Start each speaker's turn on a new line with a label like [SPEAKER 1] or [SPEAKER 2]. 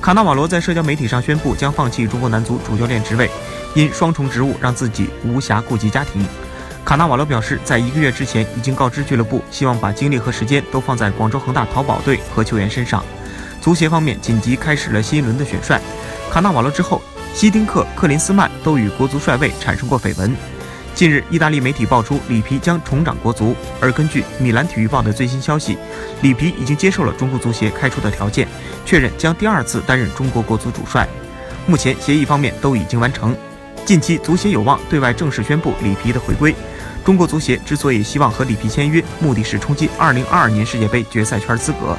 [SPEAKER 1] 卡纳瓦罗在社交媒体上宣布将放弃中国男足主教练职位，因双重职务让自己无暇顾及家庭。卡纳瓦罗表示，在一个月之前已经告知俱乐部，希望把精力和时间都放在广州恒大淘宝队和球员身上。足协方面紧急开始了新一轮的选帅，卡纳瓦罗之后，希丁克、克林斯曼都与国足帅位产生过绯闻。近日，意大利媒体爆出里皮将重掌国足，而根据米兰体育报的最新消息，里皮已经接受了中国足协开出的条件，确认将第二次担任中国国足主帅。目前协议方面都已经完成，近期足协有望对外正式宣布里皮的回归。中国足协之所以希望和里皮签约，目的是冲击2022年世界杯决赛圈资格。